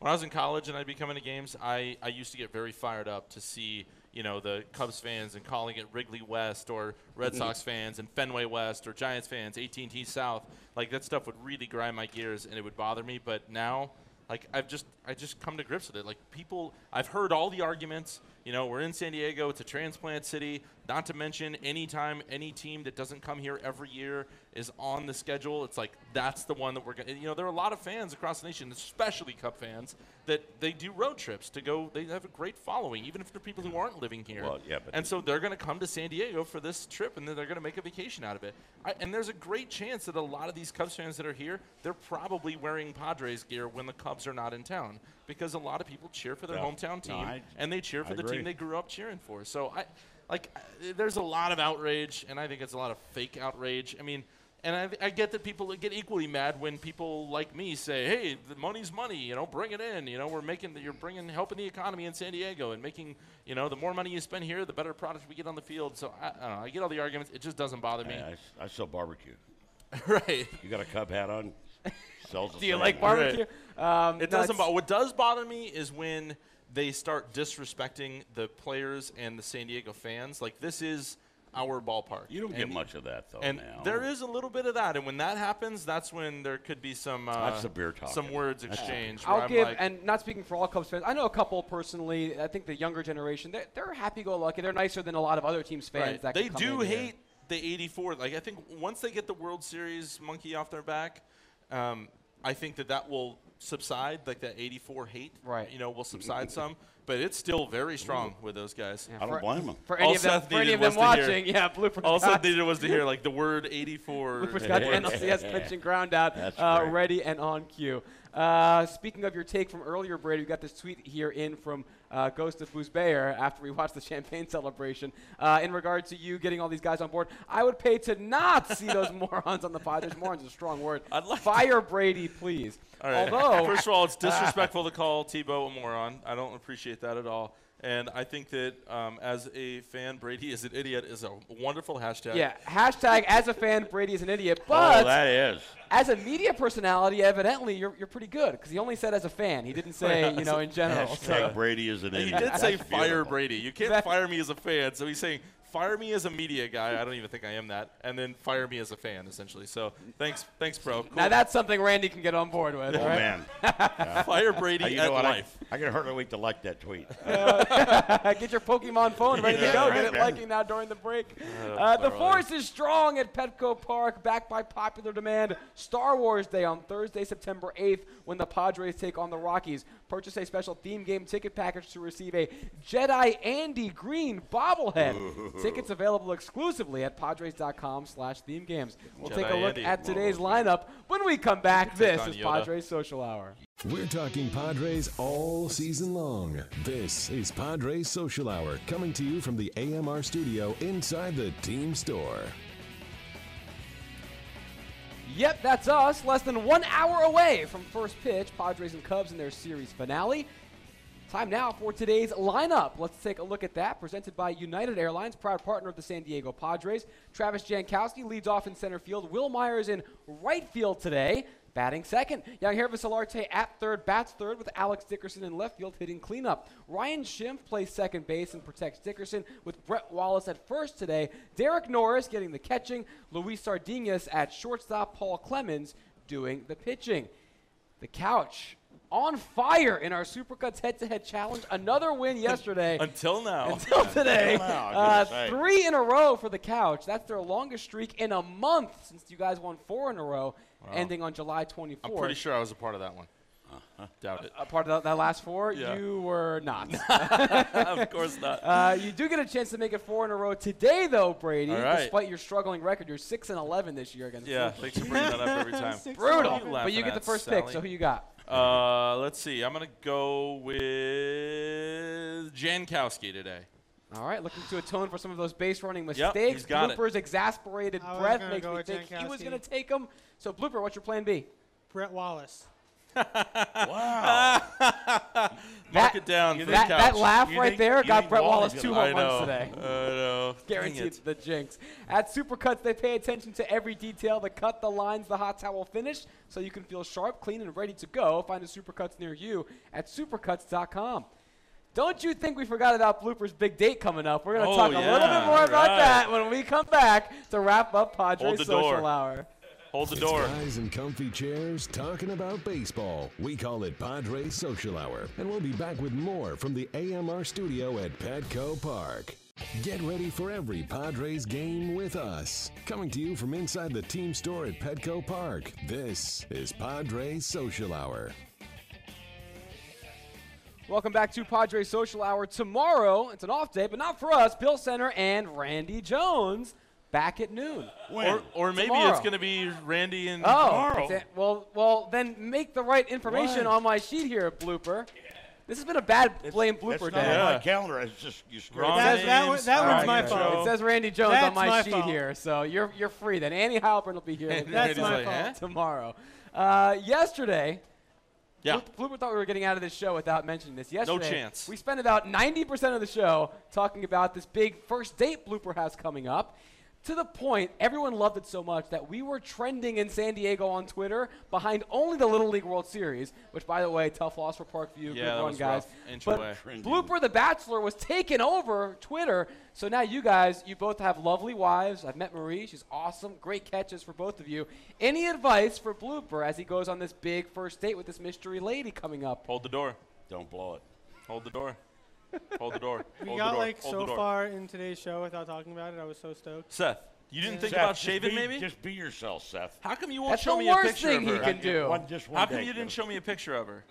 G: when I was in college and I'd be coming to games, I, I used to get very fired up to see you know the Cubs fans and calling it Wrigley West or Red mm-hmm. Sox fans and Fenway West or Giants fans, AT&T South. Like that stuff would really grind my gears and it would bother me. But now, like I've just I just come to grips with it. Like people, I've heard all the arguments. You know, we're in San Diego. It's a transplant city. Not to mention, anytime any team that doesn't come here every year is on the schedule, it's like that's the one that we're going. to You know, there are a lot of fans across the nation, especially Cub fans, that they do road trips to go. They have a great following, even if they're people who aren't living here.
F: Well, yeah, but
G: and so they're going to come to San Diego for this trip, and then they're going to make a vacation out of it. I, and there's a great chance that a lot of these Cubs fans that are here, they're probably wearing Padres gear when the Cubs are not in town, because a lot of people cheer for their
F: Yeah.
G: hometown
F: No,
G: team,
F: I-
G: and they cheer for
F: I
G: the
F: agree.
G: team they grew up cheering for. So I, like, there's a lot of outrage, and I think it's a lot of fake outrage. I mean. And I, I get that people get equally mad when people like me say, "Hey, the money's money. You know, bring it in. You know, we're making the, you're bringing helping the economy in San Diego and making you know the more money you spend here, the better product we get on the field." So I, I don't know. I get all the arguments. It just doesn't bother me.
F: I, I, s- I sell barbecue.
G: right.
F: You got a Cub hat on?
B: Do you like barbecue? Um,
G: It doesn't.
B: it's-
G: Bo- what does bother me is when they start disrespecting the players and the San Diego fans. Like this is our ballpark.
F: You don't get much of that though.
G: And
F: now.
G: there is a little bit of that, and when that happens, that's when there could be some uh,
F: That's the beer
G: some words exchanged. where
B: I'll
G: I'm
B: give,
G: like,
B: and not speaking for all Cubs fans, I know a couple personally. I think the younger generation, they're, they're happy-go-lucky. They're nicer than a lot of other teams' fans.
G: right.
B: That
G: they
B: could come
G: do
B: in here.
G: hate the '84. Like I think once they get the World Series monkey off their back, um, I think that that will subside, like that 84 hate,
B: Right.
G: You know, will subside some, but it's still very strong with those guys.
B: Yeah,
F: I don't blame him.
B: For any
G: All
B: of them, for any of them
G: was to hear-
B: watching, yeah, Blooper
G: All
B: got,
G: Seth needed was to hear like the word 84.
B: Blooper's got
G: and-
B: NLCS pitch and ground out uh, ready and on cue. Uh, speaking of your take from earlier, Brady, we got this tweet here in from uh, Ghost of Booze Bayer after we watched the champagne celebration. Uh, in regard to you getting all these guys on board, I would pay to not see those morons on the Padres. Morons is a strong word.
G: I'd like to-
B: Fire Brady, please.
G: All right.
B: Although,
G: first of all, it's disrespectful to call Tebow a moron. I don't appreciate that at all. And I think that um, as a fan, Brady is an idiot is a wonderful hashtag.
B: yeah, hashtag as a fan, Brady is an idiot. But
F: oh, that is.
B: as a media personality, evidently you're, you're pretty good because he only said as a fan. He didn't say you know in general.
F: Hashtag
B: So.
F: Brady is an idiot.
G: He did say
F: That's
G: fire
F: beautiful.
G: Brady. You can't fire me as a fan. So he's saying fire me as a media guy. I don't even think I am that. And then fire me as a fan, essentially. So thanks, thanks, bro. Cool.
B: Now that's something Randy can get on board with,
F: Oh,
B: right?
F: man.
G: fire Brady
F: Uh, you
G: at
F: know what? I,
G: life.
F: I can hardly wait to like that tweet.
B: get your Pokemon phone ready to go.
F: right,
B: Get it
F: man.
B: liking now during the break. Uh, the force is strong at Petco Park, backed by popular demand. Star Wars Day on Thursday, September 8th, when the Padres take on the Rockies. Purchase a special theme game ticket package to receive a Jedi Andy Green bobblehead. Tickets available exclusively at Padres.com slash theme games. We'll take a look
G: Andy.
B: at today's lineup when we come back. This is
G: Yoda.
B: Padres Social Hour.
A: We're talking Padres all season long. This is Padres Social Hour coming to you from the AMR studio inside the team store.
B: Yep, that's us. Less than one hour away from first pitch. Padres and Cubs in their series finale. Time now for today's lineup. Let's take a look at that. Presented by United Airlines, proud partner of the San Diego Padres. Travis Jankowski leads off in center field. Wil Myers in right field today. Batting second, Yangervis Solarte at third, bats third with Alex Dickerson in left field hitting cleanup. Ryan Schimpf plays second base and protects Dickerson with Brett Wallace at first today. Derek Norris getting the catching. Luis Sardinas at shortstop. Paul Clemens doing the pitching. The couch on fire in our Supercuts head-to-head challenge. Another win yesterday.
G: Until now.
B: Until today,
F: Until now,
B: uh, three in a row for the couch. That's their longest streak in a month since you guys won four in a row, ending on July 24th.
G: I'm pretty sure I was a part of that one. Doubt it.
B: A part of that, last four,
G: Yeah.
B: you were not.
G: of course not.
B: uh, you do get a chance to make it four in a row today, though, Brady.
G: Right.
B: Despite your struggling record, you're six and 11 this year against.
G: yeah, thanks for bringing that up every time.
B: Brutal.
G: What are you
B: But you get the first pick. So who you got?
G: Uh, let's see. I'm gonna go with Jankowski today.
B: All right, looking to atone for some of those base running
G: Yep,
B: mistakes.
G: he's got it.
B: Blooper's exasperated breath makes me
H: with
B: think he was going to take him. So, Blooper, what's your plan B?
H: Brett Wallace.
F: Wow.
G: Mark
B: That-
G: it down. for the
B: That, that laugh
F: You
B: right
F: think-
B: there got Brett
F: Wallace
B: Wallace two
F: gonna-
B: home
G: I
B: runs
G: know.
B: today.
G: I know. Dang
B: Guaranteed
G: it.
B: the jinx. At Supercuts, they pay attention to every detail the cut, the lines, the hot towel finish, so you can feel sharp, clean, and ready to go. Find a Supercuts near you at supercuts.com. Don't you think we forgot about Blooper's big date coming up? We're going to
G: Oh,
B: talk a little bit
G: yeah,
B: more about
G: right.
B: that when we come back to wrap up Padres Social
G: door.
B: Hour.
G: Hold the
A: It's
G: door.
A: guys in comfy chairs talking about baseball. We call it Padres Social Hour, and we'll be back with more from the AMR studio at Petco Park. Get ready for every Padres game with us. Coming to you from inside the team store at Petco Park. This is Padres Social Hour.
B: Welcome back to Padres Social Hour. Tomorrow, it's an off day, but not for us. Bill Center and Randy Jones back at noon.
G: Or, or maybe
B: Tomorrow.
G: it's gonna be Randy and
B: Oh,
G: tomorrow.
B: that's well, well, then make the right information
F: What?
B: on my sheet here, Blooper. This has been a bad blame
F: That's
B: blooper
F: not
B: day.
F: on my
G: Yeah.
F: calendar. It's just you screwed
H: That- that
G: names,
H: was- that
G: wrong
H: one's my
G: intro.
H: fault.
B: It says Randy Jones on my,
H: my
B: sheet
H: fault.
B: here, so you're you're free. Then Annie Halpern will be here
H: That's my
G: like,
H: fault.
G: "Huh?"
B: tomorrow. Uh, yesterday,
G: Yeah.
B: Bloop- Blooper thought we were getting out of this show without mentioning this. Yesterday,
G: chance.
B: We spent about 90% of the show talking about this big first date Blooper has coming up. To the point, everyone loved it so much that we were trending in San Diego on Twitter behind only the Little League World Series, which, by the way, tough loss for Parkview.
G: Yeah,
B: Good
G: that
B: run,
G: was
B: guys.
G: rough. Inch
B: but
G: away.
B: Blooper the Bachelor was taken over Twitter. So now you guys, you both have lovely wives. I've met Marie. She's awesome. Great catches for both of you. Any advice for Blooper as he goes on this big first date with this mystery lady coming up?
G: Hold the door.
F: Don't blow it.
G: Hold the door. Hold the door.
H: We
G: Hold
H: got
G: the door.
H: like
G: Hold the
H: so
G: door.
H: far in today's show without talking about it. I was so stoked.
G: Seth, You didn't think
F: Seth,
G: about
F: just
G: shaving,
F: be-
G: maybe?
F: Just be yourself, Seth.
G: How come you won't
B: That's
G: show
B: the
G: me a
B: worst
G: picture
B: thing
G: of
B: he
G: her?
B: can do.
F: One, just one
G: How come
F: day,
G: you didn't
F: kiddo.
G: show me a picture of her?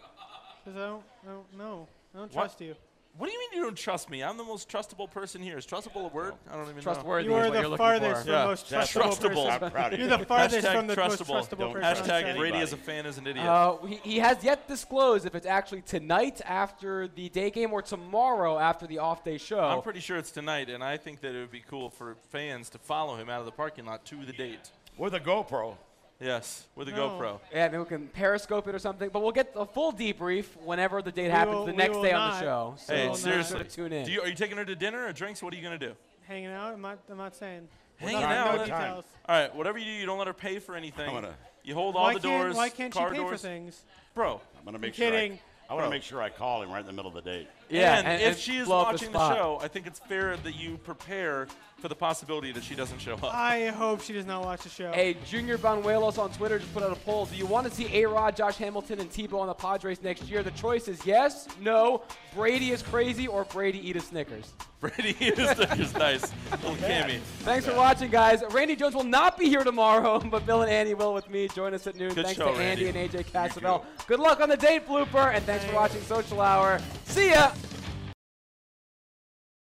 H: Because I don't, I don't know. I don't
G: What?
H: trust you.
G: What do you mean you don't trust me? I'm the most trustable person here. Is trustable a word? I don't even
B: Trustworthy
H: You
B: is
H: are
B: what you're
H: the
B: looking
H: farthest from
G: Yeah.
H: most
F: Seth,
H: trustable
G: trustable.
H: person.
F: I'm proud of you.
H: You're the farthest
G: Hashtag
H: from the most
G: trustable.
H: trustable
F: Don't
H: person.
G: know. Hashtag. Brady
F: Anybody.
G: as a fan is an idiot.
B: Uh, he, he has yet disclosed if it's actually tonight after the day game or tomorrow after the off day show.
G: I'm pretty sure it's tonight, and I think that it would be cool for fans to follow him out of the parking lot to the date.
F: With a GoPro.
G: Yes, with a
H: No.
G: GoPro.
B: yeah, maybe we can periscope it or something. But we'll get a full debrief whenever the date
H: We
B: happens
H: will-
B: the next
H: will
B: day on the show. So
G: Hey,
H: will
B: be
G: seriously,
B: sure to tune in.
G: Do you, are you taking her to dinner or drinks? What are you gonna do?
H: Hanging out? I'm not, I'm not saying.
G: Hanging
H: no,
G: out.
H: No details.
G: All right, whatever you do, you don't let her pay for anything.
F: I'm gonna-
G: you hold all the
H: can't,
G: doors,
H: why can't she pay
G: doors,
H: for things?
G: bro.
F: I'm gonna make
H: You're
F: sure.
H: kidding.
F: I, I want to make sure I call him right in the middle of the date.
B: Yeah,
G: and,
B: and,
G: if
B: and
G: she is watching the,
B: spot.
G: show, I think it's fair that you prepare for the possibility that she doesn't show up.
H: I hope she does not watch the show.
B: Hey, Junior Banuelos on Twitter just put out a poll. Do you want to see A-Rod, Josh Hamilton, and Tebow on the Padres next year? The choice is yes, no, Brady is crazy, or Brady eat a Snickers.
G: Brady eat a Snickers, nice. Little Cammy.
B: Thanks for watching, guys. Randy Jones will not be here tomorrow, but Bill and Andy will with me. Join us at noon.
G: Good
B: thanks
G: show,
B: to Andy
G: Randy.
B: and AJ Cassavell. Good luck on the date blooper, and thanks for watching Social Hour. See ya.